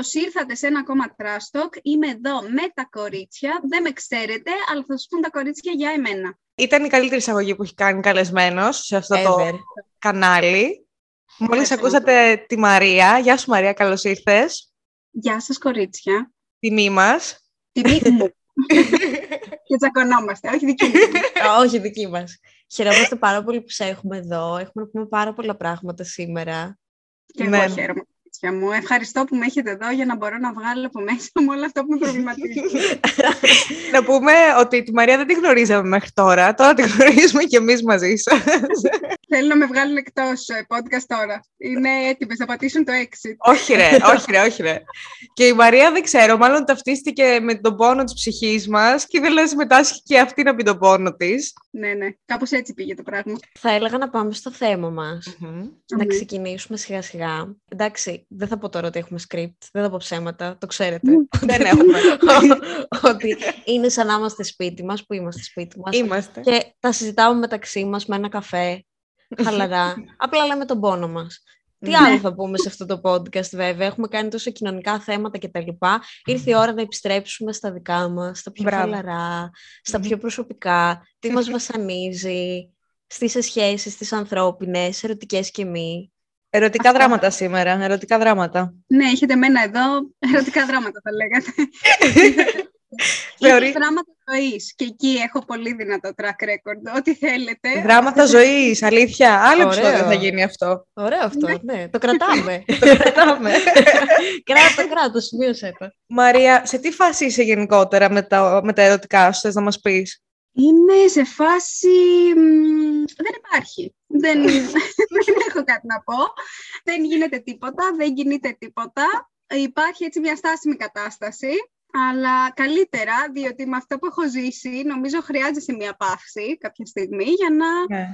Καλώ ήρθατε σε ένα ακόμα Trash Είμαι εδώ με τα κορίτσια. Δεν με ξέρετε, αλλά θα σας πούν τα κορίτσια για εμένα. Ήταν η καλύτερη εισαγωγή που έχει κάνει καλεσμένος σε αυτό το κανάλι. Μόλις ακούσατε τη Μαρία. Γεια σου, Μαρία, καλώς ήρθες. Γεια σας, κορίτσια. Τιμή μας. Τιμή μου. και τσακωνόμαστε, όχι δική μα. όχι δική μας. Χαιρόμαστε πάρα πολύ που σε έχουμε εδώ. Έχουμε να πούμε πάρα πολλά πράγματα σήμερα. Και ναι. εγώ χαίρομαι μου. Ευχαριστώ που με έχετε εδώ για να μπορώ να βγάλω από μέσα μου όλα αυτά που με προβληματίζουν. να πούμε ότι τη Μαρία δεν τη γνωρίζαμε μέχρι τώρα. Τώρα τη γνωρίζουμε και εμείς μαζί σας. Θέλουν να με βγάλουν εκτός ε, podcast τώρα. Είναι έτοιμες να πατήσουν το exit. όχι ρε, όχι ρε, όχι ρε. Και η Μαρία δεν ξέρω, μάλλον ταυτίστηκε με τον πόνο της ψυχής μας και δεν να συμμετάσχει και αυτή να πει τον πόνο της. Ναι, ναι. Κάπως έτσι πήγε το πράγμα. Θα έλεγα να πάμε στο θέμα μας. Να ξεκινήσουμε σιγά σιγά. Εντάξει, δεν θα πω τώρα ότι έχουμε script, δεν θα πω ψέματα, το ξέρετε. δεν έχουμε. ότι είναι σαν να είμαστε σπίτι μας, που είμαστε σπίτι μας. Είμαστε. Και τα συζητάμε μεταξύ μας με ένα καφέ, χαλαρά. Απλά λέμε τον πόνο μας. Τι ναι. άλλο θα πούμε σε αυτό το podcast βέβαια, έχουμε κάνει τόσο κοινωνικά θέματα κτλ. Ήρθε η ώρα να επιστρέψουμε στα δικά μας, στα πιο χαλαρά, στα πιο προσωπικά, τι μας βασανίζει, στις σχέσεις, στις ανθρώπινες, ερωτικές και μη. Ερωτικά δράματα σήμερα, ερωτικά δράματα. Ναι, έχετε μένα εδώ, ερωτικά δράματα θα λέγατε. Θεωρεί... δράματα ζωής. Και εκεί έχω πολύ δυνατό track record. Ό,τι θέλετε. Δράματα ζωής, αλήθεια. Άλλο επεισόδιο θα γίνει αυτό. Ωραίο αυτό. Ναι, ναι το κρατάμε. το κρατάμε. κράτο, κράτο, σημείωσε το. Μαρία, σε τι φάση είσαι γενικότερα με τα, με τα ερωτικά σου, θες να μας πεις; Είμαι σε φάση... Δεν υπάρχει. Δεν, δεν έχω κάτι να πω. Δεν γίνεται τίποτα, δεν κινείται τίποτα. Υπάρχει έτσι μια στάσιμη κατάσταση, αλλά καλύτερα, διότι με αυτό που έχω ζήσει, νομίζω χρειάζεσαι μια παύση κάποια στιγμή για να... Ναι.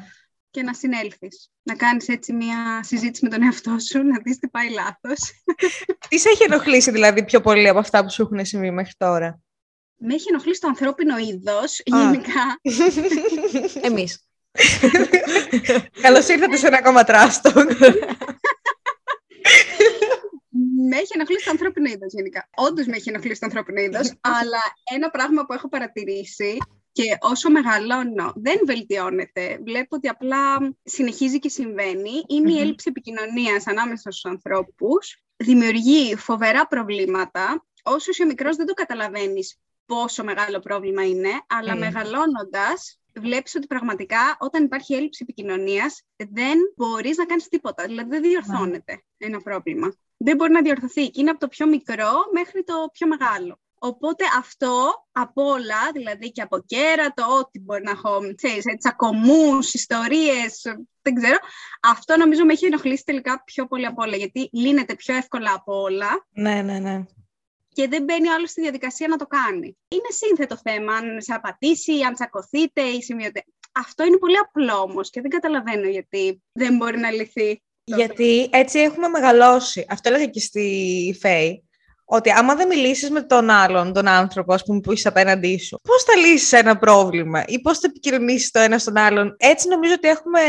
και να συνέλθεις. Να κάνεις έτσι μια συζήτηση με τον εαυτό σου, να δεις τι πάει λάθος. Τι σε έχει ενοχλήσει δηλαδή πιο πολύ από αυτά που σου έχουν συμβεί μέχρι τώρα; Με έχει ενοχλήσει το ανθρώπινο είδος γενικά. Εμείς. Καλώς ήρθατε σε ένα ακόμα τράστο. με έχει ενοχλήσει το ανθρώπινο είδος γενικά. Όντως με έχει ενοχλήσει το ανθρώπινο είδος, αλλά ένα πράγμα που έχω παρατηρήσει και όσο μεγαλώνω δεν βελτιώνεται, βλέπω ότι απλά συνεχίζει και συμβαίνει, είναι η έλλειψη επικοινωνίας ανάμεσα στους ανθρώπους. Δημιουργεί φοβερά προβλήματα. Όσο είσαι μικρός δεν το καταλαβαίνεις πόσο μεγάλο πρόβλημα είναι, αλλά mm. μεγαλώνοντας βλέπεις ότι πραγματικά όταν υπάρχει έλλειψη επικοινωνίας δεν μπορείς να κάνεις τίποτα, δηλαδή δεν διορθώνεται ένα πρόβλημα. Δεν μπορεί να διορθωθεί και είναι από το πιο μικρό μέχρι το πιο μεγάλο. Οπότε αυτό από όλα, δηλαδή και από κέρατο, ό,τι μπορεί να έχω, ξέρεις, τσακωμούς, ιστορίες, δεν ξέρω, αυτό νομίζω με έχει ενοχλήσει τελικά πιο πολύ από όλα, γιατί λύνεται πιο εύκολα από όλα. Ναι, ναι, ναι και δεν μπαίνει άλλος στη διαδικασία να το κάνει. Είναι σύνθετο θέμα, αν σε απατήσει, αν τσακωθείτε ή σημειωτε. Αυτό είναι πολύ απλό όμως και δεν καταλαβαίνω γιατί δεν μπορεί να λυθεί. Γιατί έτσι έχουμε μεγαλώσει. Αυτό έλεγα και στη ΦΕΗ. Ότι άμα δεν μιλήσεις με τον άλλον, τον άνθρωπο ας πούμε, που είσαι απέναντί σου, πώς θα λύσεις ένα πρόβλημα ή πώς θα επικοινωνήσεις το ένα στον άλλον; Έτσι νομίζω ότι έχουμε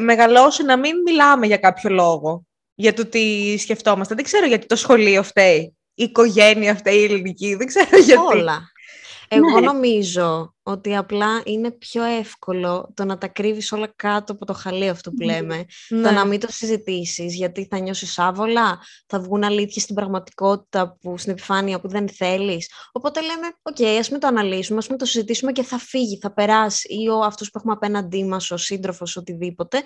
μεγαλώσει να μην μιλάμε για κάποιο λόγο, για το τι σκεφτόμαστε. Δεν ξέρω γιατί το σχολείο φταίει η οικογένεια αυτή η ελληνική, δεν ξέρω γιατί. Όλα. Εγώ ναι. νομίζω ότι απλά είναι πιο εύκολο το να τα κρύβεις όλα κάτω από το χαλί αυτό που λέμε. Ναι. Το να μην το συζητήσεις, γιατί θα νιώσεις άβολα, θα βγουν αλήθειες στην πραγματικότητα, που, στην επιφάνεια που δεν θέλεις. Οπότε λέμε, ok, okay, ας μην το αναλύσουμε, ας μην το συζητήσουμε και θα φύγει, θα περάσει. Ή ο αυτός που έχουμε απέναντί μας, ο σύντροφος, οτιδήποτε,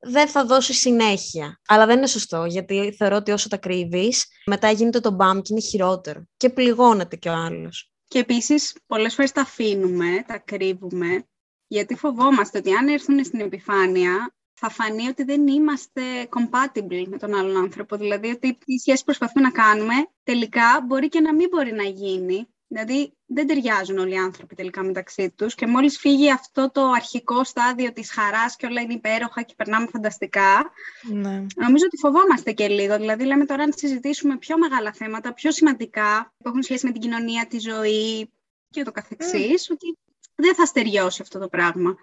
δεν θα δώσει συνέχεια. Αλλά δεν είναι σωστό, γιατί θεωρώ ότι όσο τα κρύβεις, μετά γίνεται το μπαμ και είναι χειρότερο. Και πληγώνεται κι ο άλλος. Και επίσης, πολλές φορές τα αφήνουμε, τα κρύβουμε, γιατί φοβόμαστε ότι αν έρθουν στην επιφάνεια, θα φανεί ότι δεν είμαστε compatible με τον άλλον άνθρωπο. Δηλαδή ότι η σχέση που προσπαθούμε να κάνουμε τελικά μπορεί και να μην μπορεί να γίνει Δηλαδή δεν ταιριάζουν όλοι οι άνθρωποι τελικά μεταξύ τους και μόλις φύγει αυτό το αρχικό στάδιο της χαράς και όλα είναι υπέροχα και περνάμε φανταστικά, ναι. νομίζω ότι φοβόμαστε και λίγο. Δηλαδή λέμε τώρα να συζητήσουμε πιο μεγάλα θέματα, πιο σημαντικά, που έχουν σχέση με την κοινωνία, τη ζωή και το καθεξής, ότι δεν θα στεριώσει αυτό το πράγμα.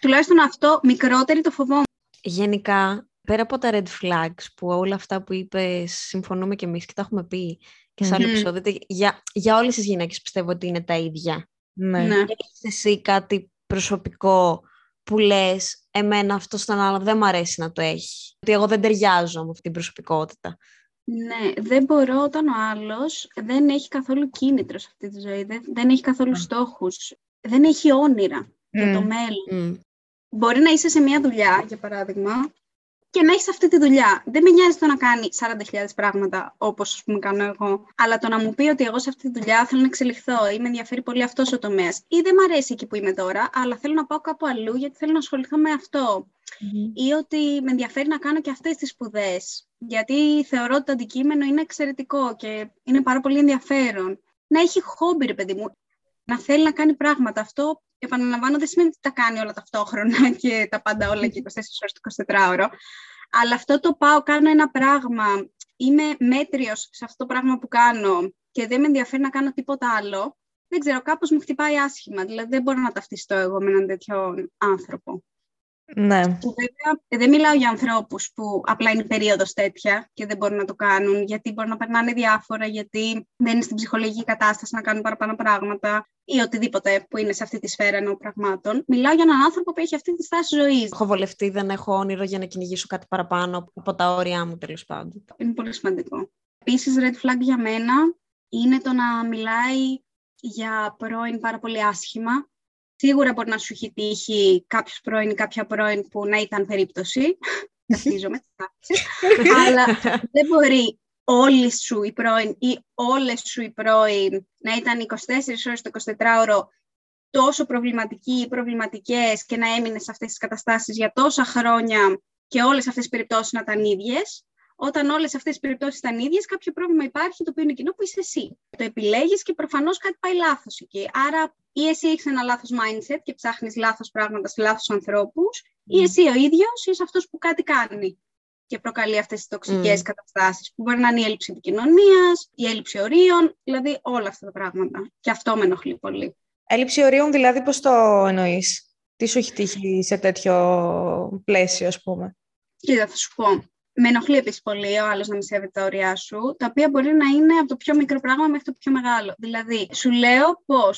Τουλάχιστον αυτό μικρότερη το φοβόμαστε. Γενικά, Πέρα από τα red flags που όλα αυτά που είπες συμφωνούμε και εμείς και τα έχουμε πει και σε άλλο επεισόδιο, για, για όλες τις γυναίκες πιστεύω ότι είναι τα ίδια. Ναι. ναι. Έχεις εσύ κάτι προσωπικό που λες εμένα αυτό στον άλλο δεν μου αρέσει να το έχει. Ότι εγώ δεν ταιριάζω με αυτή την προσωπικότητα. Ναι, δεν μπορώ όταν ο άλλος δεν έχει καθόλου κίνητρο σε αυτή τη ζωή, δεν, δεν έχει καθόλου mm. στόχους, δεν έχει όνειρα για το μέλλον. Μπορεί να είσαι σε μια δουλειά, για παράδειγμα, και να έχεις αυτή τη δουλειά. Δεν με νοιάζει το να κάνει 40.000 πράγματα όπως ας πούμε κάνω εγώ, αλλά το να μου πει ότι εγώ σε αυτή τη δουλειά θέλω να εξελιχθώ ή με ενδιαφέρει πολύ αυτός ο τομέας, ή δεν μου αρέσει εκεί που είμαι τώρα, αλλά θέλω να πάω κάπου αλλού γιατί θέλω να ασχοληθώ με αυτό. Mm-hmm. Ή ότι με ενδιαφέρει να κάνω και αυτές τις σπουδές. Γιατί θεωρώ ότι το αντικείμενο είναι εξαιρετικό και είναι πάρα πολύ ενδιαφέρον. Να έχει χόμπι, ρε παιδί μου. Να θέλει να κάνει πράγματα. Αυτό επαναλαμβάνω, δεν σημαίνει ότι τα κάνει όλα ταυτόχρονα και τα πάντα όλα και 24 ώρες το 24ωρο. Αλλά αυτό το πάω, κάνω ένα πράγμα, είμαι μέτριος σε αυτό το πράγμα που κάνω και δεν με ενδιαφέρει να κάνω τίποτα άλλο, δεν ξέρω, κάπως μου χτυπάει άσχημα. Δηλαδή δεν μπορώ να ταυτιστώ εγώ με έναν τέτοιο άνθρωπο. Ναι. βέβαια, δεν μιλάω για ανθρώπους που απλά είναι περίοδος τέτοια και δεν μπορούν να το κάνουν, γιατί μπορεί να περνάνε διάφορα, γιατί δεν είναι στην ψυχολογική κατάσταση να κάνουν παραπάνω πράγματα ή οτιδήποτε που είναι σε αυτή τη σφαίρα ενό πραγμάτων. Μιλάω για έναν άνθρωπο που έχει αυτή τη στάση ζωής. Έχω βολευτεί, δεν έχω όνειρο για να κυνηγήσω κάτι παραπάνω από τα όρια μου, τέλος πάντων. Είναι πολύ σημαντικό. Επίσης, red flag για μένα είναι το να μιλάει για πρώην πάρα πολύ άσχημα Σίγουρα μπορεί να σου έχει τύχει κάποιος πρώην ή κάποια πρώην που να ήταν περίπτωση. Καθίζομαι, Αλλά δεν μπορεί όλοι σου οι πρώην ή όλες σου οι πρώην να ήταν 24 ώρες το 24ωρο τόσο προβληματικοί ή προβληματικές και να έμεινε σε αυτές τις καταστάσεις για τόσα χρόνια και όλες αυτές τις περιπτώσεις να ήταν ίδιες όταν όλες αυτές οι περιπτώσεις ήταν ίδιες, κάποιο πρόβλημα υπάρχει το οποίο είναι κοινό που είσαι εσύ. Το επιλέγεις και προφανώς κάτι πάει λάθος εκεί. Άρα, ή εσύ έχεις ένα λάθος mindset και ψάχνεις λάθος πράγματα σε λάθος ανθρώπους, ή εσύ ο ίδιος είσαι αυτός που κάτι κάνει και προκαλεί αυτές τις τοξικές mm. καταστάσεις, που μπορεί να είναι η έλλειψη επικοινωνίας, η έλλειψη ορίων, δηλαδή όλα αυτά τα πράγματα. Και αυτό με ενοχλεί πολύ. Έλλειψη ορίων, δηλαδή, πώς το εννοείς, τι σου έχει τύχει σε τέτοιο πλαίσιο, ας πούμε; Κοίτα, θα σου πω με ενοχλεί επίσης πολύ ο άλλος να μη σέβεται τα όρια σου, τα οποία μπορεί να είναι από το πιο μικρό πράγμα μέχρι το πιο μεγάλο. Δηλαδή, σου λέω πώ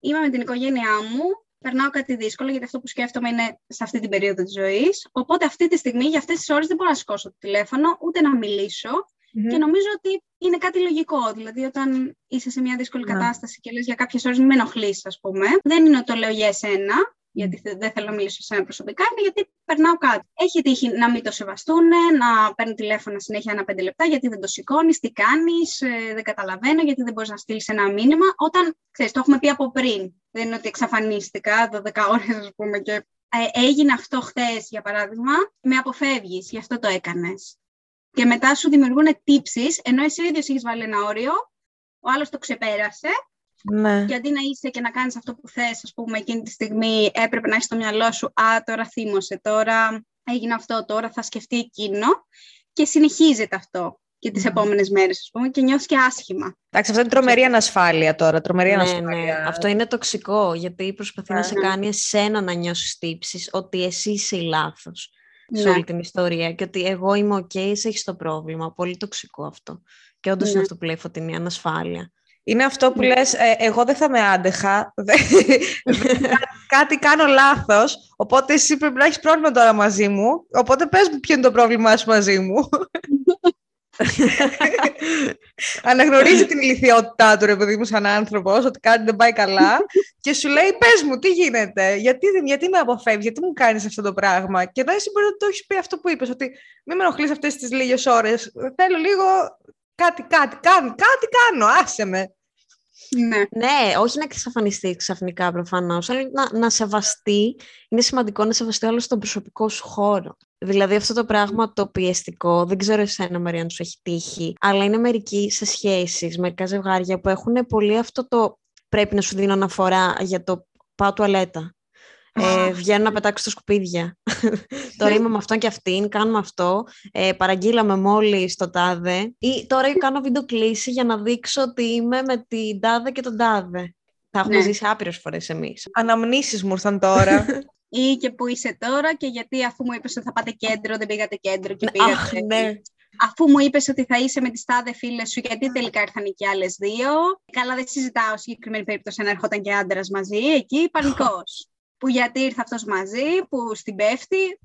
είμαι με την οικογένειά μου, περνάω κάτι δύσκολο, γιατί αυτό που σκέφτομαι είναι σε αυτή την περίοδο της ζωής. Οπότε, αυτή τη στιγμή, για αυτές τις ώρες, δεν μπορώ να σηκώσω το τηλέφωνο, ούτε να μιλήσω. Και νομίζω ότι είναι κάτι λογικό. Δηλαδή, όταν είσαι σε μια δύσκολη ναι. κατάσταση και λες για κάποιες ώρες, μην με ενοχλείς, ας πούμε, δεν είναι ότι το λέω για εσένα, γιατί δεν θέλω να μιλήσω σε ένα προσωπικά, είναι γιατί περνάω κάτι. Έχει τύχει να μην το σεβαστούν, να παίρνουν τηλέφωνα συνέχεια ένα πέντε λεπτά, γιατί δεν το σηκώνεις, τι κάνεις, ε, δεν καταλαβαίνω, γιατί δεν μπορείς να στείλεις ένα μήνυμα. Όταν ξέρεις, το έχουμε πει από πριν. Δεν είναι ότι εξαφανίστηκα 12 ώρες, ας πούμε, και ε, έγινε αυτό χθες, για παράδειγμα, με αποφεύγεις, γι' αυτό το έκανες. Και μετά σου δημιουργούν τύψεις, ενώ εσύ ίδιος έχεις βάλει ένα όριο, ο άλλος το ξεπέρασε ναι. Και αντί να είσαι και να κάνεις αυτό που θες, ας πούμε, εκείνη τη στιγμή έπρεπε να έχεις στο μυαλό σου «Α, τώρα θύμωσε, τώρα έγινε αυτό, τώρα θα σκεφτεί εκείνο» και συνεχίζεται αυτό και τις μμ. επόμενες μέρες, ας πούμε, και νιώθεις και άσχημα. Εντάξει, αυτό είναι τρομερή ανασφάλεια τώρα, τρομερή ναι, ανασφάλεια. Ναι. Αυτό είναι τοξικό, γιατί προσπαθεί να σε κάνει εσένα να νιώσεις τύψεις, ότι εσύ είσαι η λάθος σε ναι. όλη την ιστορία και ότι εγώ είμαι ok, okay, εσύ έχεις το πρόβλημα. Πολύ τοξικό αυτό. Και όντως είναι ναι. αυτό που λέει φωτεινή ανασφάλεια. Είναι αυτό που ναι. λες, ε, εγώ δεν θα με άντεχα, κάτι κάνω λάθος, οπότε εσύ πρέπει να έχεις πρόβλημα τώρα μαζί μου, οπότε πες μου ποιο είναι το πρόβλημά σου μαζί μου. Αναγνωρίζει την ηλικιότητά του, ρε παιδί μου, σαν άνθρωπος, ότι κάτι δεν πάει καλά και σου λέει: Πες μου, τι γίνεται, γιατί, γιατί με αποφεύγεις, γιατί μου κάνεις αυτό το πράγμα. Και εδώ εσύ μπορεί να το έχεις πει αυτό που είπες, ότι μην με ενοχλείς αυτές τις λίγες ώρες. Θέλω λίγο κάτι, κάτι, κάνω, κάτι κάνω, άσε με. Ναι. ναι, όχι να εξαφανιστεί ξαφνικά προφανώς, αλλά να, να σεβαστεί. Είναι σημαντικό να σεβαστεί όλος τον προσωπικό σου χώρο. Δηλαδή αυτό το πράγμα το πιεστικό, δεν ξέρω εσένα Μαρία αν σου έχει τύχει, αλλά είναι μερικοί σε σχέσεις, μερικά ζευγάρια που έχουν πολύ αυτό το πρέπει να σου δίνω αναφορά για το πάω τουαλέτα ε, βγαίνω να πετάξω στα σκουπίδια. τώρα είμαι με αυτόν και αυτήν, κάνουμε αυτό. Ε, παραγγείλαμε μόλις το τάδε. Ή τώρα κάνω βίντεο κλίση για να δείξω ότι είμαι με την τάδε και τον τάδε. Θα έχουμε ναι. ζήσει άπειρες φορές εμείς. Αναμνήσεις μου ήρθαν τώρα. ή και που είσαι τώρα και γιατί αφού μου είπες ότι θα πάτε κέντρο, δεν πήγατε κέντρο και πήγατε. Αχ, ναι. Αφού μου είπες ότι θα είσαι με τις τάδε φίλες σου, γιατί τελικά ήρθαν και άλλες δύο. Καλά, δεν συζητάω συγκεκριμένη περίπτωση αν έρχονταν και άντρας μαζί. Εκεί πανικός. Που γιατί ήρθε αυτός μαζί, που στην πέφτει.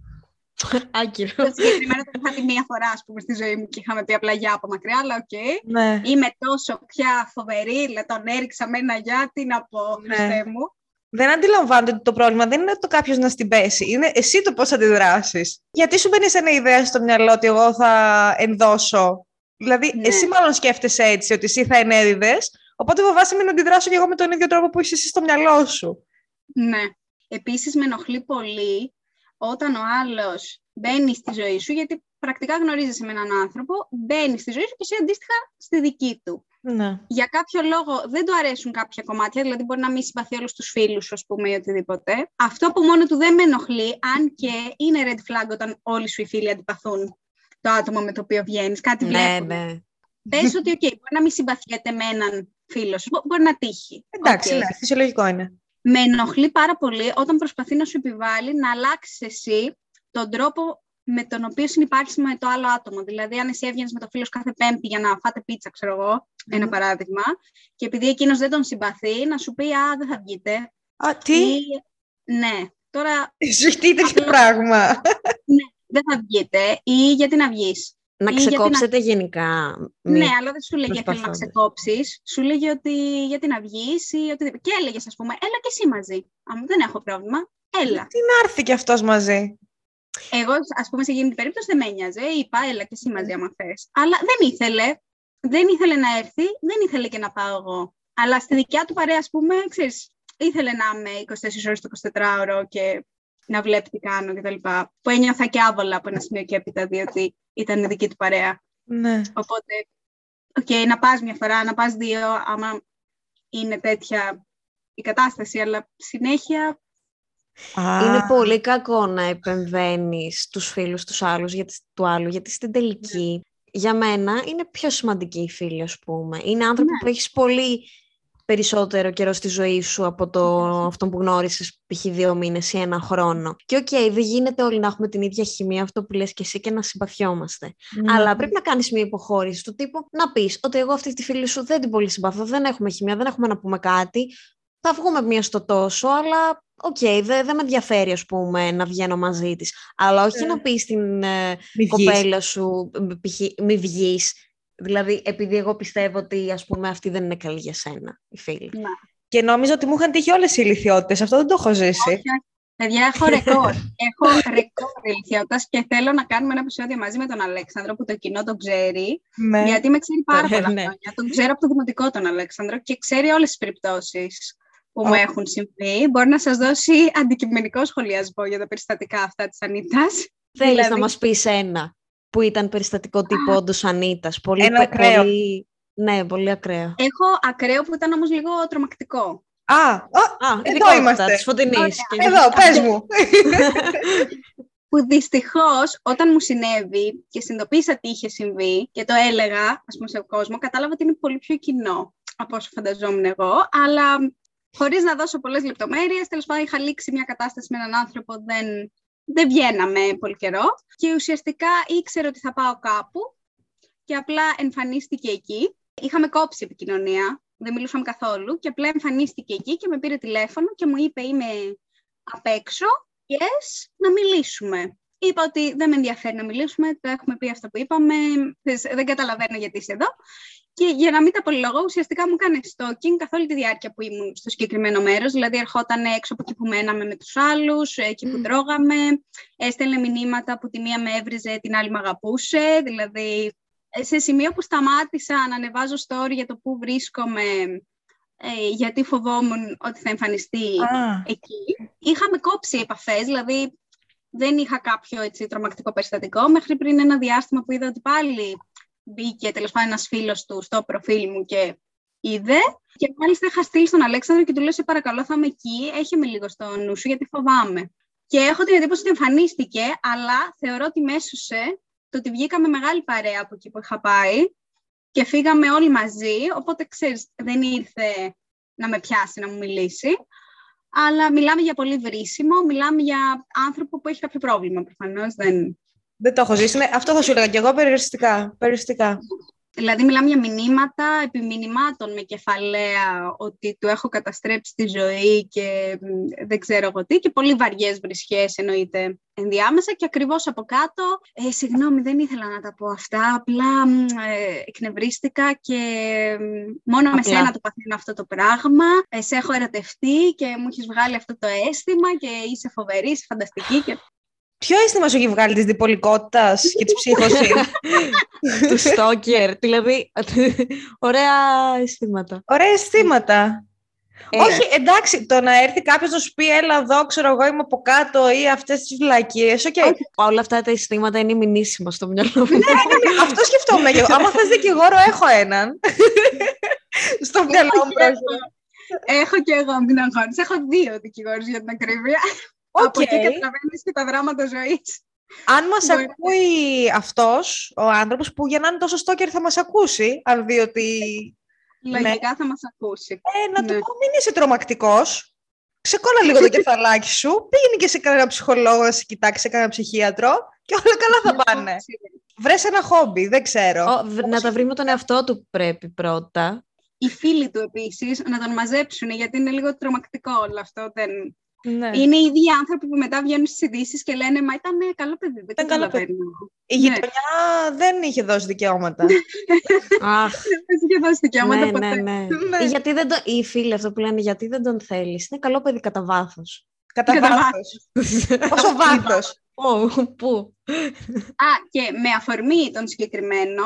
Άκυρο. Το συγκεκριμένο το είχα δει μία φορά, ας πούμε, στη ζωή μου και είχαμε πει απλά για από μακριά, αλλά οκ. Ναι. Είμαι τόσο πια φοβερή, δηλαδή τον έριξα με ένα για, τι να πω, Ναι. Χριστέ μου. Δεν αντιλαμβάνονται ότι το πρόβλημα δεν είναι το κάποιος να στην πέσει. Είναι εσύ το πώς θα αντιδράσεις. Γιατί σου μπαίνει σε ένα ιδέα στο μυαλό ότι εγώ θα ενδώσω; Δηλαδή, Ναι. εσύ μάλλον σκέφτεσαι έτσι, ότι εσύ θα ενέδιδες. Οπότε φοβάσαι μην αντιδράσω και εγώ με τον ίδιο τρόπο που είσαι εσύ στο μυαλό σου. Ναι. Επίσης με ενοχλεί πολύ όταν ο άλλος μπαίνει στη ζωή σου, γιατί πρακτικά γνωρίζεσαι με έναν άνθρωπο, μπαίνει στη ζωή σου και εσύ αντίστοιχα στη δική του. Ναι. Για κάποιο λόγο δεν του αρέσουν κάποια κομμάτια, δηλαδή μπορεί να μην συμπαθεί όλους τους φίλους, ας πούμε, ή οτιδήποτε. Αυτό που μόνο του δεν με ενοχλεί, αν και είναι red flag όταν όλοι σου οι φίλοι αντιπαθούν το άτομο με το οποίο βγαίνεις, κάτι Ναι, βλέπουν. ναι. Πες ότι, οκ, μπορεί να μην συμπαθιέται με έναν φίλο σου, μπο- μπορεί να τύχει. Εντάξει, Οκ. ναι, φυσιολογικό είναι. Με ενοχλεί πάρα πολύ όταν προσπαθεί να σου επιβάλλει να αλλάξεις εσύ τον τρόπο με τον οποίο συνυπάρχεις με το άλλο άτομο. Δηλαδή, αν εσύ έβγαινες με το φίλο σου κάθε Πέμπτη για να φάτε πίτσα, ξέρω εγώ, ένα Μμμ. παράδειγμα, και επειδή εκείνος δεν τον συμπαθεί, να σου πει Α, δεν θα βγείτε. Α, τι, Ή, ναι, τώρα σου έχει τέτοιο Απλά- πράγμα. δεν θα βγείτε, ή γιατί να βγεις. Να Ή γιατί να- ξεκόψετε γενικά. μη- Ναι, αλλά δεν σου λέγε θέλω να προσπαθώντας. ξεκόψεις. Σου λέγε ότι γιατί να βγεις ή οτιδήποτε. Και έλεγες, ας πούμε, έλα και εσύ μαζί. Αν δεν έχω πρόβλημα, έλα. Τι να έρθει κι αυτός μαζί; Εγώ, ας πούμε, σε εκείνη την περίπτωση δεν με ένοιαζε. Είπα, έλα και εσύ μαζί, άμα θες. Αλλά δεν ήθελε. Δεν ήθελε να έρθει, δεν ήθελε και να πάω εγώ. Αλλά στη δικιά του παρέα, ας πούμε, ξέρεις, ήθελε να είμαι 24 ώρες το 24ωρο και να βλέπει τι κάνω κτλ. Που ένιωθα και άβολα από ένα σημείο και έπειτα, διότι ήταν η δική του παρέα. Ναι. Οπότε, οκ, να πας μια φορά, να πας δύο, άμα είναι τέτοια η κατάσταση, αλλά συνέχεια Α, Είναι πολύ κακό να επεμβαίνεις στους φίλους τους άλλους, γιατί, του άλλου, γιατί στην τελική, για μένα, είναι πιο σημαντική η φίλη, ας πούμε. Είναι άνθρωποι Ναι. που έχεις πολύ περισσότερο καιρό στη ζωή σου από το, αυτό που γνώρισες π.χ. δύο μήνες ή ένα χρόνο. Και οκ, δεν γίνεται όλοι να έχουμε την ίδια χημεία, αυτό που λες και εσύ, και να συμπαθιόμαστε. ναι. Αλλά πρέπει να κάνεις μια υποχώρηση του τύπου να πεις ότι εγώ αυτή τη φίλη σου δεν την πολύ συμπαθώ, δεν έχουμε χημεία, δεν έχουμε να πούμε κάτι. Θα βγούμε μία στο τόσο, αλλά οκ, δεν δεν με ενδιαφέρει ας πούμε να βγαίνω μαζί της. Αλλά όχι Ε. να πεις στην ε, Μη βγεις. κοπέλα σου μ, π.χ. μη βγεις. Δηλαδή επειδή εγώ πιστεύω ότι ας πούμε αυτή δεν είναι καλή για σένα η φίλη. Και νόμιζα ότι μου είχαν τύχει όλες οι ηλικιότητες. Αυτό δεν το έχω ζήσει. Όχι, όχι. Παιδιά, έχω ρεκόρ. έχω ρεκόρ ηλικιότητας και θέλω να κάνουμε ένα επεισόδιο μαζί με τον Αλέξανδρο που το κοινό τον ξέρει. Ναι. Γιατί με ξέρει πάρα Ε, πολλά ναι. χρόνια. Τον ξέρω από το δημοτικό τον Αλέξανδρο και ξέρει όλες τις περιπτώσεις που μου Ω. έχουν συμβεί. Μπορεί να σας δώσει αντικειμενικό σχολιασμό για τα περιστατικά αυτά της Ανίτας. Θέλεις Δηλαδή- να μας πεις ένα που ήταν περιστατικό τύπου όντως Ανίτας. Πολύ, Ένα πε- ακραίο. πολύ- Ναι, πολύ ακραίο. Έχω ακραίο που ήταν όμως λίγο τρομακτικό. Α, α, Α, εδώ ειδικότητα είμαστε. της Φωτεινής. Ωραία. Και- εδώ, πες μου. που δυστυχώς όταν μου συνέβη και συνειδητοποίησα τι είχε συμβεί και το έλεγα ας πούμε, σε κόσμο, κατάλαβα ότι είναι πολύ πιο κοινό από όσο φανταζόμουν εγώ. Αλλά χωρίς να δώσω πολλές λεπτομέρειες, τέλος πάντων είχα λήξει μια κατάσταση με έναν άνθρωπο, δεν, δεν βγαίναμε πολύ καιρό. Και ουσιαστικά ήξερε ότι θα πάω κάπου και απλά εμφανίστηκε εκεί. Είχαμε κόψει επικοινωνία, δεν μιλούσαμε καθόλου και απλά εμφανίστηκε εκεί και με πήρε τηλέφωνο και μου είπε είμαι απ' έξω yes, να μιλήσουμε. Είπα ότι δεν με ενδιαφέρει να μιλήσουμε, το έχουμε πει αυτό που είπαμε, θες, δεν καταλαβαίνω γιατί είσαι εδώ. Και για να μην τα πολυλογώ, ουσιαστικά μου έκανε stalking καθ' όλη τη διάρκεια που ήμουν στο συγκεκριμένο μέρος. Δηλαδή, ερχόταν έξω από εκεί που μέναμε με τους άλλους, εκεί που Μμμ. τρώγαμε, έστελνε μηνύματα που τη μία με έβριζε, την άλλη με αγαπούσε. Δηλαδή, ε, σε σημείο που σταμάτησα να ανεβάζω story για το πού βρίσκομαι, ε, γιατί φοβόμουν ότι θα εμφανιστεί Α, εκεί. Είχαμε κόψει επαφές, δηλαδή δεν είχα κάποιο έτσι, τρομακτικό περιστατικό, μέχρι πριν ένα διάστημα που είδα ότι πάλι μπήκε τέλος πάντων ένας φίλος του στο προφίλ μου και είδε. Και μάλιστα είχα στείλει στον Αλέξανδρο και του λέω: Σε παρακαλώ, θα είμαι εκεί. Έχει με λίγο στο νου σου, γιατί φοβάμαι. Και έχω την εντύπωση ότι εμφανίστηκε, αλλά θεωρώ ότι μέσωσε το ότι βγήκαμε μεγάλη παρέα από εκεί που είχα πάει και φύγαμε όλοι μαζί. Οπότε ξέρεις, δεν ήρθε να με πιάσει, να μου μιλήσει. αλλά μιλάμε για πολύ βρήσιμο, μιλάμε για άνθρωπο που έχει κάποιο πρόβλημα προφανώς. Δεν... Δεν το έχω ζήσει. Ναι, αυτό θα σου έλεγα και εγώ περιοριστικά. περιοριστικά. Δηλαδή μιλάμε για μηνύματα επί μηνυμάτων με κεφαλαία ότι του έχω καταστρέψει τη ζωή και δεν ξέρω εγώ τι και πολύ βαριές βρισχές εννοείται ενδιάμεσα και ακριβώς από κάτω ε, συγγνώμη δεν ήθελα να τα πω αυτά απλά ε, εκνευρίστηκα και μόνο με σένα το παθαίνω αυτό το πράγμα ε, σε έχω ερωτευτεί και μου έχεις βγάλει αυτό το αίσθημα και είσαι φοβερή, είσαι φανταστική και Ποιο αίσθημα σου έχει βγάλει της διπολικότητας και της ψύχωσης; του στόκερ. Δηλαδή, ωραία αισθήματα. Ωραία αισθήματα. Ε. Όχι, εντάξει, το να έρθει κάποιος να σου πει Έλα εδώ, ξέρω εγώ, είμαι από κάτω ή αυτές τις βλακίες. Okay. Όλα αυτά τα αισθήματα είναι μηνύσιμα στο μυαλό μου. ναι, ναι, ναι, αυτό σκεφτόμουν εγώ. Άμα θες δικηγόρο, έχω έναν. στο μυαλό μου. Έχω και εγώ την αγχώνηση. Έχω δύο δικηγόρους για την ακρίβεια. Okay. Από εκεί καταλαβαίνεις και τα δράματα ζωής. Αν μας ακούει αυτός ο άνθρωπος που για να είναι τόσο στόκερ θα μας ακούσει, αν δει ότι. Λογικά ναι. θα μας ακούσει. Ε, να ναι. του πω, μην είσαι τρομακτικός. Ξεκόλλα λίγο το κεφαλάκι σου. Πήγαινε και σε κανένα ψυχολόγο να σε κοιτάξει, σε κανένα ψυχίατρο και όλα καλά θα πάνε. Βρες ένα χόμπι, δεν ξέρω. να τα βρει με τον εαυτό του πρέπει πρώτα. Οι φίλοι του επίσης να τον μαζέψουν, γιατί είναι λίγο τρομακτικό όλο αυτό. Δεν... Ναι. Είναι οι ίδιοι άνθρωποι που μετά βγαίνουν στις ειδήσεις και λένε Μα ήταν καλό παιδί. Δεν ήταν καλό παιδί. Η ναι. γειτονιά δεν είχε δώσει δικαιώματα. Αχ. δεν είχε δώσει δικαιώματα ναι, ποτέ. Ναι, ναι. ναι. Γιατί δεν το... Οι φίλοι αυτό που λένε Γιατί δεν τον θέλεις. Είναι καλό παιδί κατά βάθος. Κατά βάθος. Πόσο βάθος. Πού. Α, και με αφορμή τον συγκεκριμένο,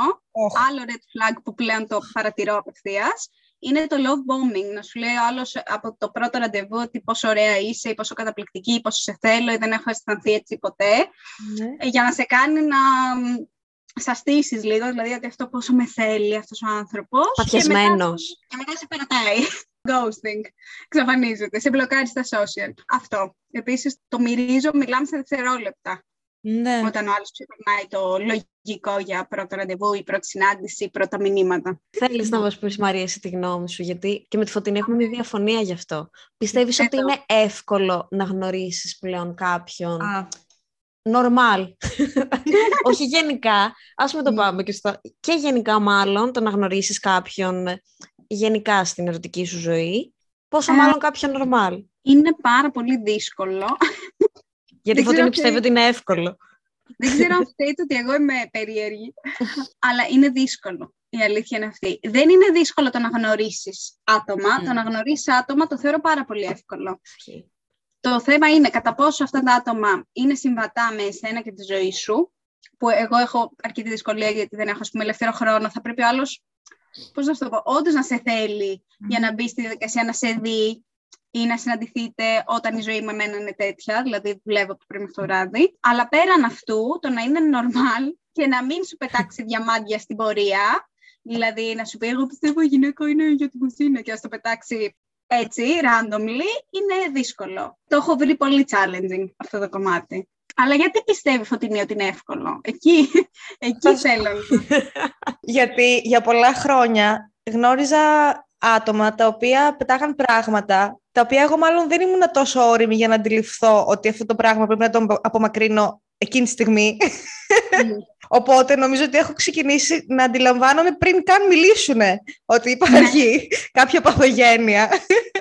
άλλο red flag που πλέον το παρατηρώ απευθείας, είναι το love bombing. Να σου λέει ο άλλος από το πρώτο ραντεβού ότι πόσο ωραία είσαι, ή πόσο καταπληκτική, ή πόσο σε θέλω, ή δεν έχω αισθανθεί έτσι ποτέ. Ναι. Ε, για να σε κάνει να σα στήσεις λίγο, δηλαδή ότι αυτό πόσο με θέλει αυτός ο άνθρωπος. Παθιασμένος. Και, μετά σε περατάει. Ghosting. Ξαφανίζεται. Σε μπλοκάρεις στα social. Αυτό. Επίσης, το μυρίζω, μιλάμε σε δευτερόλεπτα. Ναι. Όταν ο άλλος ξεπερνάει το λογικό για πρώτο ραντεβού ή πρώτη συνάντηση ή πρώτα μηνύματα. Θέλεις να μας πεις, Μαρία, εσύ τη γνώμη σου, γιατί και με τη Φωτεινή έχουμε μια διαφωνία γι' αυτό. Πιστεύεις ότι είναι εύκολο να γνωρίσεις πλέον κάποιον; Α. Νορμάλ. Όχι γενικά. Α πούμε το πάμε και στο. Και γενικά, μάλλον, το να γνωρίσεις κάποιον γενικά στην ερωτική σου ζωή. Πόσο ε, μάλλον κάποιον νορμάλ. Είναι πάρα πολύ δύσκολο. Γιατί Φωτεινή πιστεύει ότι είναι εύκολο. Δεν ξέρω αν φταίει ότι εγώ είμαι περίεργη, αλλά είναι δύσκολο. Η αλήθεια είναι αυτή. Δεν είναι δύσκολο το να γνωρίσεις άτομα. Το να γνωρίσεις άτομα το θεωρώ πάρα πολύ εύκολο. Το θέμα είναι κατά πόσο αυτά τα άτομα είναι συμβατά με εσένα και τη ζωή σου, που εγώ έχω αρκετή δυσκολία γιατί δεν έχω πούμε, ελεύθερο χρόνο. Θα πρέπει ο άλλος, πώς να σου το πω, όντως να σε θέλει για να μπει στη διαδικασία να σε δει, ή να συναντηθείτε όταν η ζωή με εμένα είναι τέτοια, δηλαδή δουλεύω το πρωί το βράδυ. Αλλά πέραν αυτού, το να είναι normal και να μην σου πετάξει διαμάντια στην πορεία, δηλαδή να σου πει εγώ πιστεύω η γυναίκα είναι για την κουζίνα και να το πετάξει έτσι, randomly, είναι δύσκολο. Το έχω βρει πολύ challenging αυτό το κομμάτι. Αλλά γιατί πιστεύεις Φωτεινή ότι είναι εύκολο; Εκεί, εκεί θέλω. γιατί για πολλά χρόνια γνώριζα άτομα τα οποία πετάγαν πράγματα, τα οποία εγώ μάλλον δεν ήμουν τόσο όρημη για να αντιληφθώ ότι αυτό το πράγμα πρέπει να το απομακρύνω εκείνη τη στιγμή. Οπότε νομίζω ότι έχω ξεκινήσει να αντιλαμβάνομαι πριν καν μιλήσουν ότι υπάρχει ναι. κάποια παθογένεια.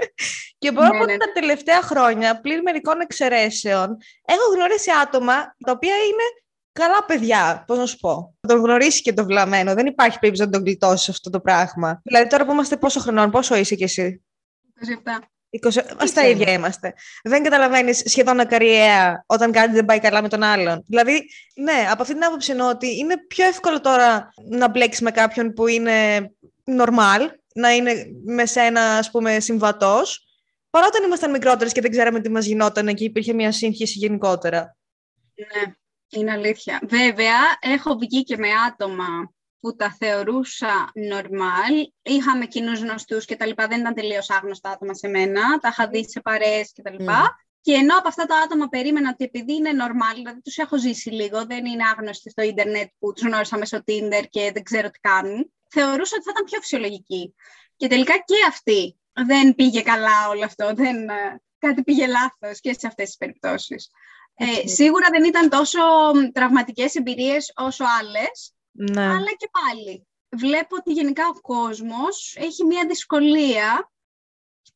και μπορώ ναι, ναι. τα τελευταία χρόνια, πλην μερικών εξαιρέσεων, έχω γνωρίσει άτομα τα οποία είναι καλά παιδιά, πώς να σου πω. Θα τον γνωρίσει και το βλαμμένο. Δεν υπάρχει περίπτωση να τον γλιτώσεις αυτό το πράγμα. Δηλαδή, τώρα που είμαστε πόσο χρονών, πόσο είσαι κι εσύ; 27. 20... Μας τα ίδια είμαστε. Δεν καταλαβαίνεις σχεδόν ακαριέα όταν κάτι δεν πάει καλά με τον άλλον. Δηλαδή, ναι, από αυτή την άποψη εννοώ ότι είναι πιο εύκολο τώρα να μπλέξεις με κάποιον που είναι normal, να είναι με σένα, ας πούμε, συμβατός, παρά όταν ήμασταν μικρότερες και δεν ξέραμε τι μας γινόταν και υπήρχε μια σύγχυση γενικότερα. Ναι. Είναι αλήθεια. Βέβαια, έχω βγει και με άτομα που τα θεωρούσα normal. Είχαμε κοινούς γνωστούς και τα λοιπά. Δεν ήταν τελείως άγνωστα άτομα σε μένα. Τα είχα δει σε παρέες και τα λοιπά. Mm. Και ενώ από αυτά τα άτομα περίμενα ότι επειδή είναι normal, δηλαδή τους έχω ζήσει λίγο, δεν είναι άγνωστοι στο ίντερνετ που τους γνώρισα μέσω Tinder και δεν ξέρω τι κάνουν, θεωρούσα ότι θα ήταν πιο φυσιολογικοί. Και τελικά και αυτοί δεν πήγε καλά όλο αυτό. Δεν, κάτι πήγε λάθος και σε αυτές τις περιπτώσεις. Ε, σίγουρα δεν ήταν τόσο τραυματικές εμπειρίες όσο άλλες, Ναι. αλλά και πάλι. Βλέπω ότι γενικά ο κόσμος έχει μια δυσκολία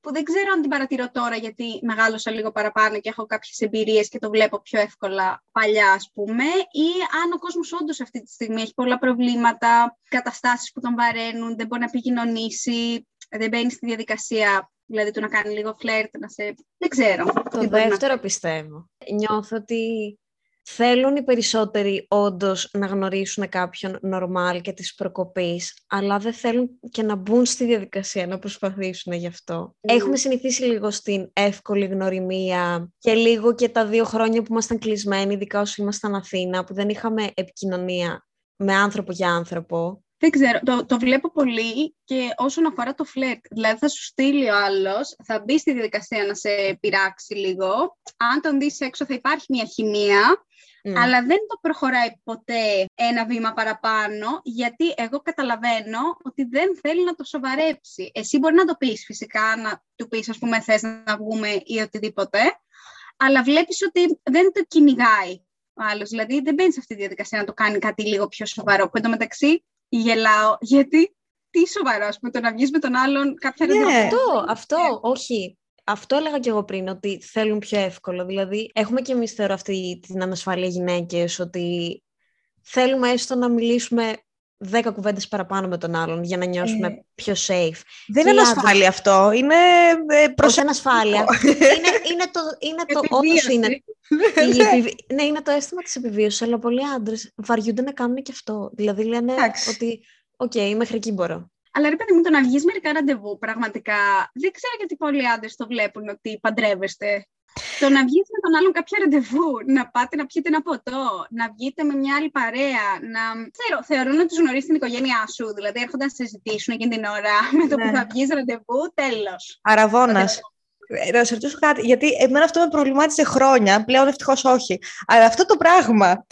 που δεν ξέρω αν την παρατηρώ τώρα γιατί μεγάλωσα λίγο παραπάνω και έχω κάποιες εμπειρίες και το βλέπω πιο εύκολα παλιά ας πούμε ή αν ο κόσμος όντως αυτή τη στιγμή έχει πολλά προβλήματα, καταστάσεις που τον βαραίνουν, δεν μπορεί να επικοινωνήσει, δεν μπαίνει στη διαδικασία δηλαδή του να κάνει λίγο φλερτ, να σε... δεν ξέρω. Το τι μπορεί να δεύτερο πιστεύω. Νιώθω ότι θέλουν οι περισσότεροι όντως να γνωρίσουν κάποιον νορμάλ και της προκοπής, αλλά δεν θέλουν και να μπουν στη διαδικασία να προσπαθήσουν γι' αυτό. Μμμ. Έχουμε συνηθίσει λίγο στην εύκολη γνωριμία και λίγο και τα δύο χρόνια που ήμασταν κλεισμένοι, ειδικά όσο ήμασταν Αθήνα, που δεν είχαμε επικοινωνία με άνθρωπο για άνθρωπο. Δεν ξέρω, το, το βλέπω πολύ και όσον αφορά το φλερτ. Δηλαδή θα σου στείλει ο άλλος, θα μπει στη διαδικασία να σε πειράξει λίγο. Αν τον δεις έξω θα υπάρχει μια χημεία, Μμ. αλλά δεν το προχωράει ποτέ ένα βήμα παραπάνω, γιατί εγώ καταλαβαίνω ότι δεν θέλει να το σοβαρέψει. Εσύ μπορεί να το πεις φυσικά, να του πεις ας πούμε θες να βγούμε ή οτιδήποτε, αλλά βλέπεις ότι δεν το κυνηγάει ο άλλος. Δηλαδή δεν μπαίνεις σε αυτή τη διαδικασία να το κάνει κάτι λίγο πιο σοβαρό. Που εντωμεταξύ γελάω, γιατί τι σοβαρό, ας πούμε, το να βγεις με τον άλλον κάποια Ναι. ραντεβού. Αυτό, αυτό, όχι. Αυτό έλεγα και εγώ πριν, ότι θέλουν πιο εύκολο. Δηλαδή, έχουμε και εμείς θεωρώ αυτή την ανασφάλεια γυναίκες, ότι θέλουμε έστω να μιλήσουμε δέκα κουβέντες παραπάνω με τον άλλον για να νιώσουμε Ε, πιο safe. Δεν Και είναι οι ασφάλεια αυτό. Είναι ε, Όχι προσ... ανασφάλεια. είναι, είναι το, είναι το όντως είναι. η επιβι- ναι, είναι το αίσθημα της επιβίωσης, αλλά πολλοί άντρες βαριούνται να κάνουν και αυτό. Δηλαδή λένε Εντάξει. ότι, οκ, μέχρι εκεί μπορώ. Αλλά ρε παιδί μου, το να βγει μερικά ραντεβού, πραγματικά δεν ξέρω γιατί πολλοί άντρες το βλέπουν ότι παντρεύεστε. Το να βγει με τον άλλον κάποια ραντεβού, να πάτε να πιείτε ένα ποτό, να βγείτε με μια άλλη παρέα, να. Ξέρω, θεωρούν ότι τους γνωρίζει την οικογένειά σου. Δηλαδή έρχονται να συζητήσουν εκείνη την ώρα με το Ναι. που θα βγεις ραντεβού, τέλος. Αραβώνας. Ε, Να σε ρωτήσω κάτι, γιατί εμένα αυτό με προβλημάτισε χρόνια, πλέον ευτυχώς όχι. Αλλά αυτό το πράγμα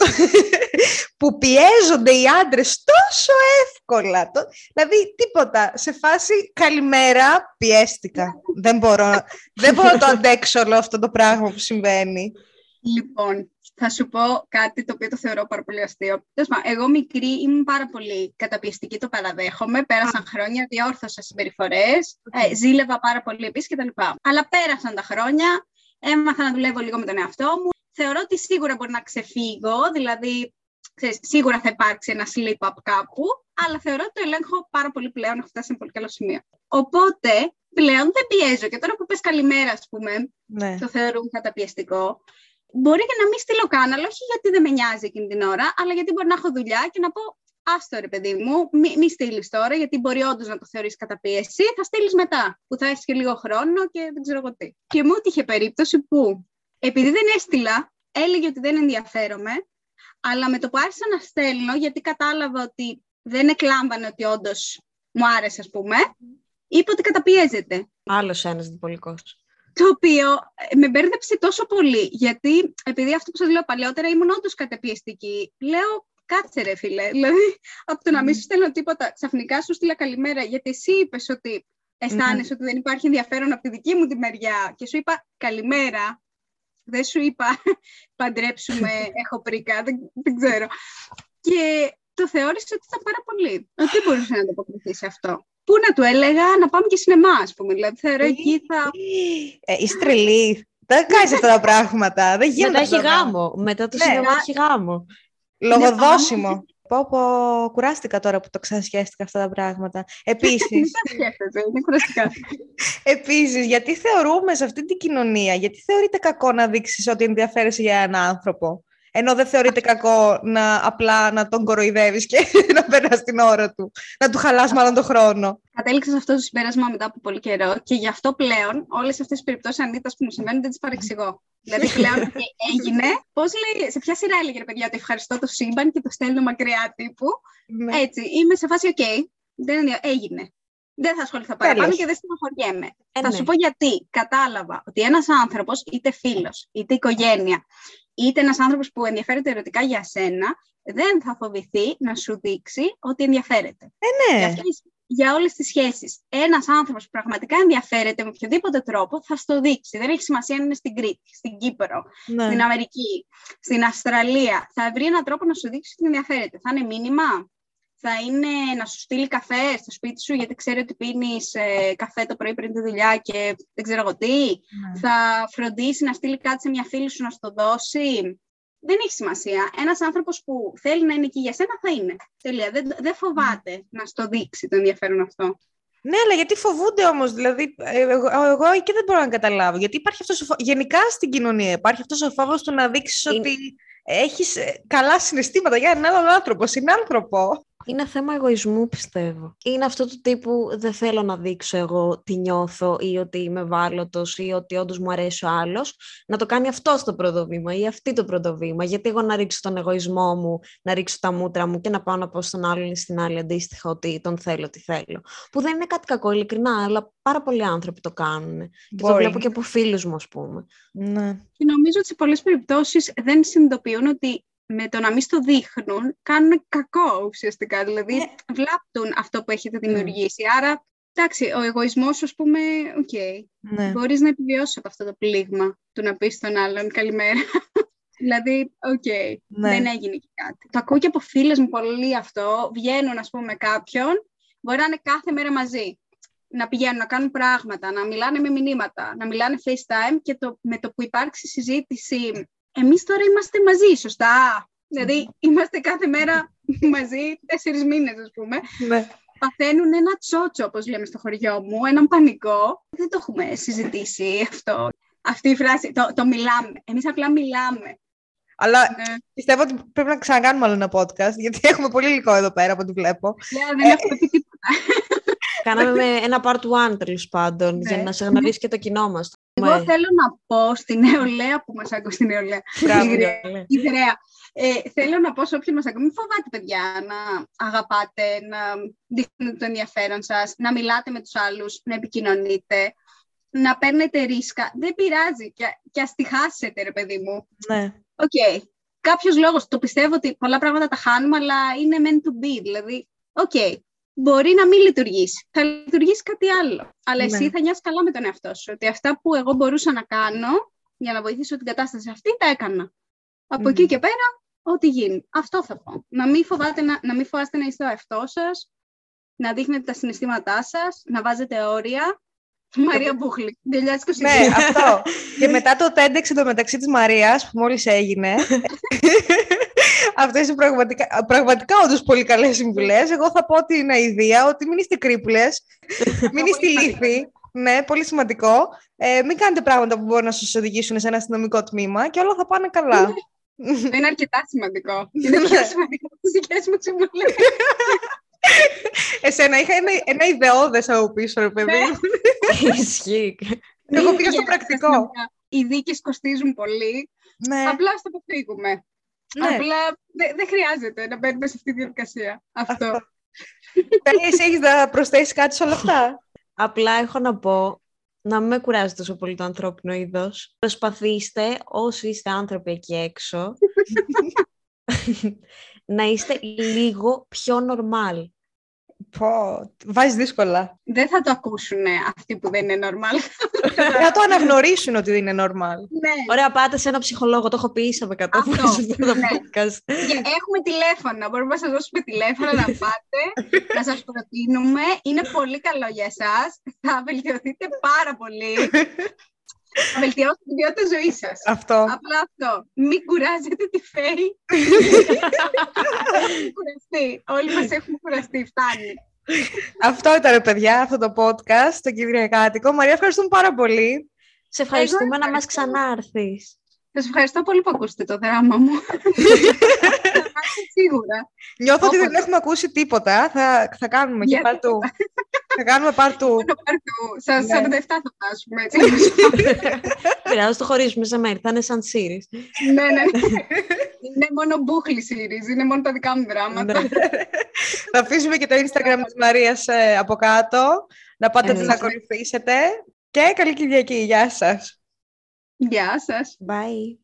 που πιέζονται οι άντρες τόσο εύκολα. Το, δηλαδή τίποτα. Σε φάση καλημέρα πιέστηκα. δεν, μπορώ, δεν μπορώ να το αντέξω όλο αυτό το πράγμα που συμβαίνει. Λοιπόν, θα σου πω κάτι το οποίο το θεωρώ πάρα πολύ αστείο. Τέλος πάντων, εγώ μικρή ήμουν πάρα πολύ καταπιεστική, το παραδέχομαι. Πέρασαν χρόνια, διόρθωσα συμπεριφορές, ε, ζήλευα πάρα πολύ επίσης κτλ. Αλλά πέρασαν τα χρόνια, έμαθα να δουλεύω λίγο με τον εαυτό μου. Θεωρώ ότι σίγουρα μπορεί να ξεφύγω, δηλαδή ξέρεις, σίγουρα θα υπάρξει ένα slip-up κάπου, αλλά θεωρώ ότι το ελέγχω πάρα πολύ πλέον, έχω φτάσει σε ένα πολύ καλό σημείο. Οπότε, πλέον δεν πιέζω. Και τώρα που πες καλημέρα, ας πούμε, Ναι. το θεωρούν καταπιεστικό. Μπορεί και να μην στείλω καν, αλλά όχι γιατί δεν με νοιάζει εκείνη την ώρα, αλλά γιατί μπορεί να έχω δουλειά και να πω Άστο ρε παιδί μου, μη, μη στείλεις τώρα, γιατί μπορεί όντως να το θεωρήσει καταπίεση. Θα στείλεις μετά, που θα έχεις και λίγο χρόνο και δεν ξέρω εγώ τι. Και μου είχε περίπτωση που, επειδή δεν έστειλα, έλεγε ότι δεν ενδιαφέρομαι, αλλά με το που άρχισα να στέλνω, γιατί κατάλαβα ότι δεν εκλάμβανε ότι όντως μου άρεσε, ας πούμε, είπε ότι καταπιέζεται Άλλος ένας διπολικός. Το οποίο ε, με μπέρδεψε τόσο πολύ, γιατί επειδή αυτό που σας λέω παλαιότερα ήμουν όντως καταπιεστική. Λέω, κάτσε ρε φίλε, δηλαδή από το να μην σου στέλνω τίποτα, ξαφνικά σου στείλα καλημέρα, γιατί εσύ είπες ότι αισθάνεσαι ότι δεν υπάρχει ενδιαφέρον από τη δική μου τη μεριά και σου είπα καλημέρα, δεν σου είπα παντρέψουμε, έχω πρίκα, δεν, δεν ξέρω. Και το θεώρησε ότι ήταν πάρα πολύ, ότι δεν μπορούσε να ανταποκριθεί σε αυτό. Πού να του έλεγα να πάμε και σινεμά, ας πούμε. Δηλαδή, θεωρώ εκεί θα Ε, είσαι τρελή. Δεν κάνεις αυτά τα πράγματα. Δεν γίνονται. Μετά έχει αυτά τα πράγματα. γάμο. Μετά το Ναι. σινεμά έχει γάμο. Λογοδόσιμο. Πω, πω, κουράστηκα τώρα που το ξανασχέστηκα αυτά τα πράγματα. Επίσης, Μην τα σκέφτεσαι, είναι κουραστικά. επίσης, γιατί θεωρούμε σε αυτή την κοινωνία, γιατί θεωρείται κακό να δείξεις ότι ενδιαφέρεσαι για έναν άνθρωπο, ενώ δεν θεωρείται κακό να απλά να τον κοροϊδεύεις και να περνάς την ώρα του, να του χαλάς μάλλον τον χρόνο. Κατέληξα σε αυτό το συμπέρασμα μετά από πολύ καιρό και γι' αυτό πλέον όλες αυτές τις περιπτώσεις ανήτας που μου συμβαίνουν δεν τις παρεξηγώ. δηλαδή πλέον και έγινε. Πώς λέει, σε ποια σειρά έλεγε ρε παιδιά ότι ευχαριστώ το σύμπαν και το στέλνω μακριά τύπου. Ναι. Έτσι, είμαι σε φάση, οκ, δεν ενδια- έγινε. Δεν θα ασχοληθώ παραπάνω Τέλος. και δεν στενοχωριέμαι. Ε, θα ναι. σου πω γιατί. Κατάλαβα ότι ένας άνθρωπος, είτε φίλος, είτε οικογένεια, είτε ένας άνθρωπος που ενδιαφέρεται ερωτικά για σένα, δεν θα φοβηθεί να σου δείξει ότι ενδιαφέρεται. Ε, Γι' ναι. αυτό, ισ- για όλες τις σχέσεις. Ένας άνθρωπος που πραγματικά ενδιαφέρεται με οποιοδήποτε τρόπο θα στο δείξει. Δεν έχει σημασία αν είναι στην Κρήτη, στην Κύπρο, Ναι. στην Αμερική, στην Αυστραλία. Θα βρει έναν τρόπο να σου δείξει ότι ενδιαφέρεται. Θα είναι μήνυμα, θα είναι να σου στείλει καφέ στο σπίτι σου γιατί ξέρει ότι πίνεις ε, καφέ το πρωί πριν τη δουλειά και δεν ξέρω εγώ τι. Ναι. Θα φροντίσει να στείλει κάτι σε μια φίλη σου να σου το δώσει. Δεν έχει σημασία. Ένας άνθρωπος που θέλει να είναι εκεί για σένα θα είναι. Τελεία. Δεν, δεν φοβάται να στο δείξει το ενδιαφέρον αυτό. Ναι, αλλά γιατί φοβούνται όμως, δηλαδή, ε, εγώ, εγώ εκεί δεν μπορώ να καταλάβω. Γιατί υπάρχει αυτός ο φο... γενικά στην κοινωνία υπάρχει αυτός ο φόβος του να δείξεις Είναι- ότι έχεις καλά συναισθήματα για έναν άλλον άνθρωπο, συνάνθρωπο. Είναι θέμα εγωισμού, πιστεύω. Είναι αυτό του τύπου δεν θέλω να δείξω εγώ τι νιώθω ή ότι είμαι ευάλωτος ή ότι όντως μου αρέσει ο άλλος. Να το κάνει αυτό το πρώτο βήμα ή αυτή το πρώτο βήμα. Γιατί εγώ να ρίξω τον εγωισμό μου, να ρίξω τα μούτρα μου και να πάω να πω στον άλλον ή στην άλλη αντίστοιχα ότι τον θέλω, τι θέλω. Που δεν είναι κάτι κακό, ειλικρινά, αλλά πάρα πολλοί άνθρωποι το κάνουν. Και το Μπορεί. βλέπω και από φίλους μου, ας πούμε. Ναι. Και νομίζω ότι σε πολλές περιπτώσεις δεν συνειδητοποιούν ότι με το να μην στο δείχνουν κάνουν κακό ουσιαστικά. Δηλαδή Ναι. βλάπτουν αυτό που έχετε δημιουργήσει. Άρα, εντάξει, ο εγωισμός σου, ας πούμε, οκ. ναι. Μπορείς να επιβιώσεις από αυτό το πλήγμα του να πεις στον άλλον καλημέρα. δηλαδή, οκ, Ναι. δεν έγινε και κάτι. Το ακούω και από φίλες μου πολύ αυτό. Βγαίνουν, ας πούμε, με κάποιον, μπορεί να είναι κάθε μέρα μαζί. Να πηγαίνουν, να κάνουν πράγματα, να μιλάνε με μηνύματα, να μιλάνε FaceTime και το, με το που υπάρξει συζήτηση. Εμείς τώρα είμαστε μαζί, σωστά; Δηλαδή, είμαστε κάθε μέρα μαζί, τέσσερις μήνες, ας πούμε ναι. παθαίνουν ένα τσότσο, όπως λέμε στο χωριό μου, έναν πανικό. Δεν το έχουμε συζητήσει αυτό. Αυτή η φράση, το, το μιλάμε. Εμείς απλά μιλάμε. Αλλά Ναι. πιστεύω ότι πρέπει να ξανακάνουμε άλλο ένα podcast, γιατί έχουμε πολύ υλικό εδώ πέρα από ό,τι βλέπω. Ναι, δεν έχουμε πει τίποτα. Κάναμε με ένα part one τέλος πάντων, για Ναι. να σε γνωρίσει και το κοινό μας. Εγώ θέλω να πω στη νεολαία που μας άκουσε στη νεολαία. Μπράβο. Στη γραία- η γραία. Ε, θέλω να πω σε όποιον μας ακούει, μην φοβάτε παιδιά να αγαπάτε, να δείχνετε το ενδιαφέρον σας, να μιλάτε με τους άλλους, να επικοινωνείτε, να παίρνετε ρίσκα. Δεν πειράζει και, και ας τη χάσετε ρε παιδί μου. Ναι. Οκ. Κάποιος λόγος, το πιστεύω ότι πολλά πράγματα τα χάνουμε, αλλά είναι meant to be. Δηλαδή, οκ, μπορεί να μην λειτουργήσει. Θα λειτουργήσει κάτι άλλο. Αλλά εσύ Ναι. θα νιώσεις καλά με τον εαυτό σου. Ότι αυτά που εγώ μπορούσα να κάνω για να βοηθήσω την κατάσταση αυτή, τα έκανα. Από Μμμ. εκεί και πέρα, ό,τι γίνει. Αυτό θα πω. Να μην, φοβάτε να, να μην φοβάστε να είστε ο εαυτό σας, να δείχνετε τα συναισθήματά σας, να βάζετε όρια. Μαρία Μπούχλη, 2022. Ναι, αυτό. και μετά το TEDx εντωμεταξύ της Μαρίας, που μόλις έγινε, αυτές είναι πραγματικά, πραγματικά όντως πολύ καλές συμβουλές. Εγώ θα πω την αηδία ότι μην είστε κρύπουλες, μην είστε λύθοι. Ναι, πολύ σημαντικό. Ε, μην κάνετε πράγματα που μπορούν να σας οδηγήσουν σε ένα αστυνομικό τμήμα και όλα θα πάνε καλά. Είναι αρκετά σημαντικό. Είναι πιο σημαντικό από τις δικές μου συμβουλές. Εσένα είχα ένα, ένα ιδεώδες από πίσω, ρε παιδί. μου. Ισχύει. Εγώ πήγα στο Για πρακτικό. αστυνομικά. Οι δίκες κοστίζουν πολύ. ναι, Απλά στο αποφύγουμε. Ναι. Απλά δε- δεν χρειάζεται να μπαίνουμε σε αυτή τη διαδικασία. Αυτό. Αυτό. Τέλεια, εσύ έχεις να προσθέσεις κάτι σε όλα αυτά; Απλά έχω να πω να μην με κουράζει τόσο πολύ το ανθρώπινο είδος. Προσπαθήστε όσοι είστε άνθρωποι εκεί έξω να είστε λίγο πιο normal. Πω, βάζεις δύσκολα. Δεν θα το ακούσουν αυτοί που δεν είναι normal. Θα το αναγνωρίσουν ότι δεν είναι normal. ναι. Ωραία, πάτε σε ένα ψυχολόγο. Το έχω πει ίσα με κατά Αυτό, φορές σε αυτό το ναι. podcast. Και Έχουμε τηλέφωνα. Μπορούμε να σας δώσουμε τηλέφωνα να πάτε, να σας προτείνουμε. Είναι πολύ καλό για εσάς. Θα βελτιωθείτε πάρα πολύ. Θα βελτιώσετε την ποιότητα ζωής σας. Αυτό. Απλά αυτό. Μην κουράζετε τη φέη. Μην κουραστεί. Όλοι μας έχουμε κουραστεί. Φτάνει. Αυτό ήταν, ρε παιδιά, αυτό το podcast, το Κυριακάτικο. Μαρία, ευχαριστούμε πάρα πολύ. Σε ευχαριστούμε να μας ευχαριστώ. ξανάρθεις. Σας ευχαριστώ πολύ που ακούσετε το δράμα μου. Σίγουρα. Νιώθω ότι δεν Όποτε. έχουμε ακούσει τίποτα. Θα, θα κάνουμε και Για πάρτου. θα κάνουμε πάρτου. Μόνο πάρτου. Σας Ναι. 47 θα φτάσουμε. έτσι. Πειράζει, το χωρίζουμε σε μέρη. Θα είναι σαν series. ναι, ναι. Είναι μόνο μπούχλη series. Είναι μόνο τα δικά μου δράματα. Ναι. θα αφήσουμε και το Instagram της Μαρίας ε, από κάτω. Να πάτε να την Εννοείται. ακολουθήσετε. Και καλή Κυριακή. Γεια σας. Γεια σας. Bye.